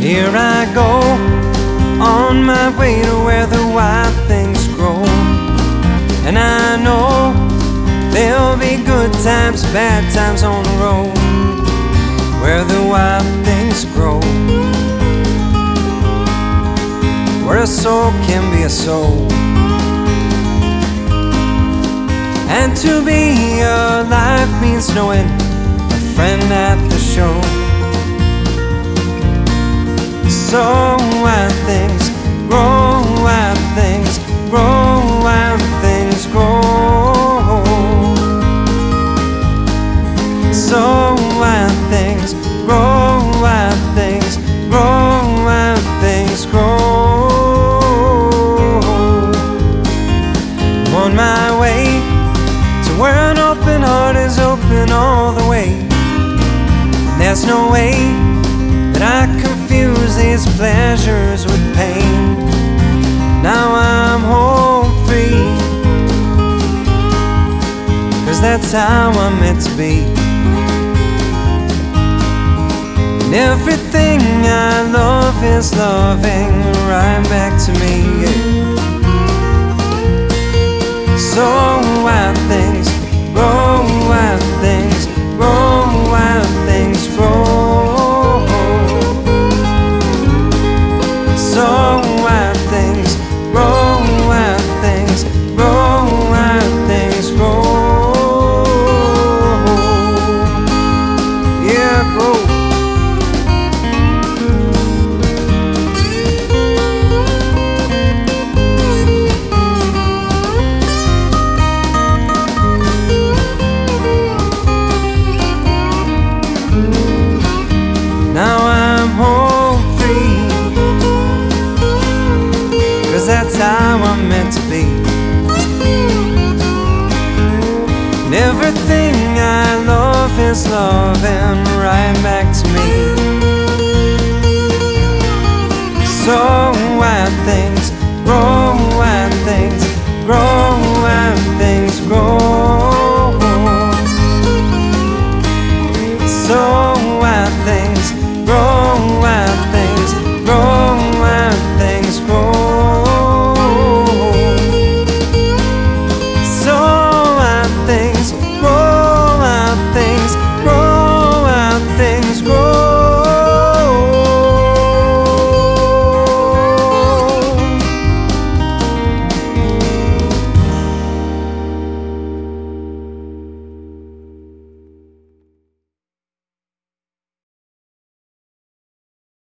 Here I go on my way to where the wild things grow. And I know there'll be good times, bad times on the road where the wild things grow. Where a soul can be a soul. And to be alive means knowing a friend at the So wild things grow, wild things grow, wild things grow. So wild things grow, wild things grow, wild things grow. On my way to where an open heart is open all the way. There's no way that I confuse these pleasures with pain. Now I'm home free. Cause that's how I'm meant to be. And everything I love is loving right back to me. yeah. So wild things grow, things wrong.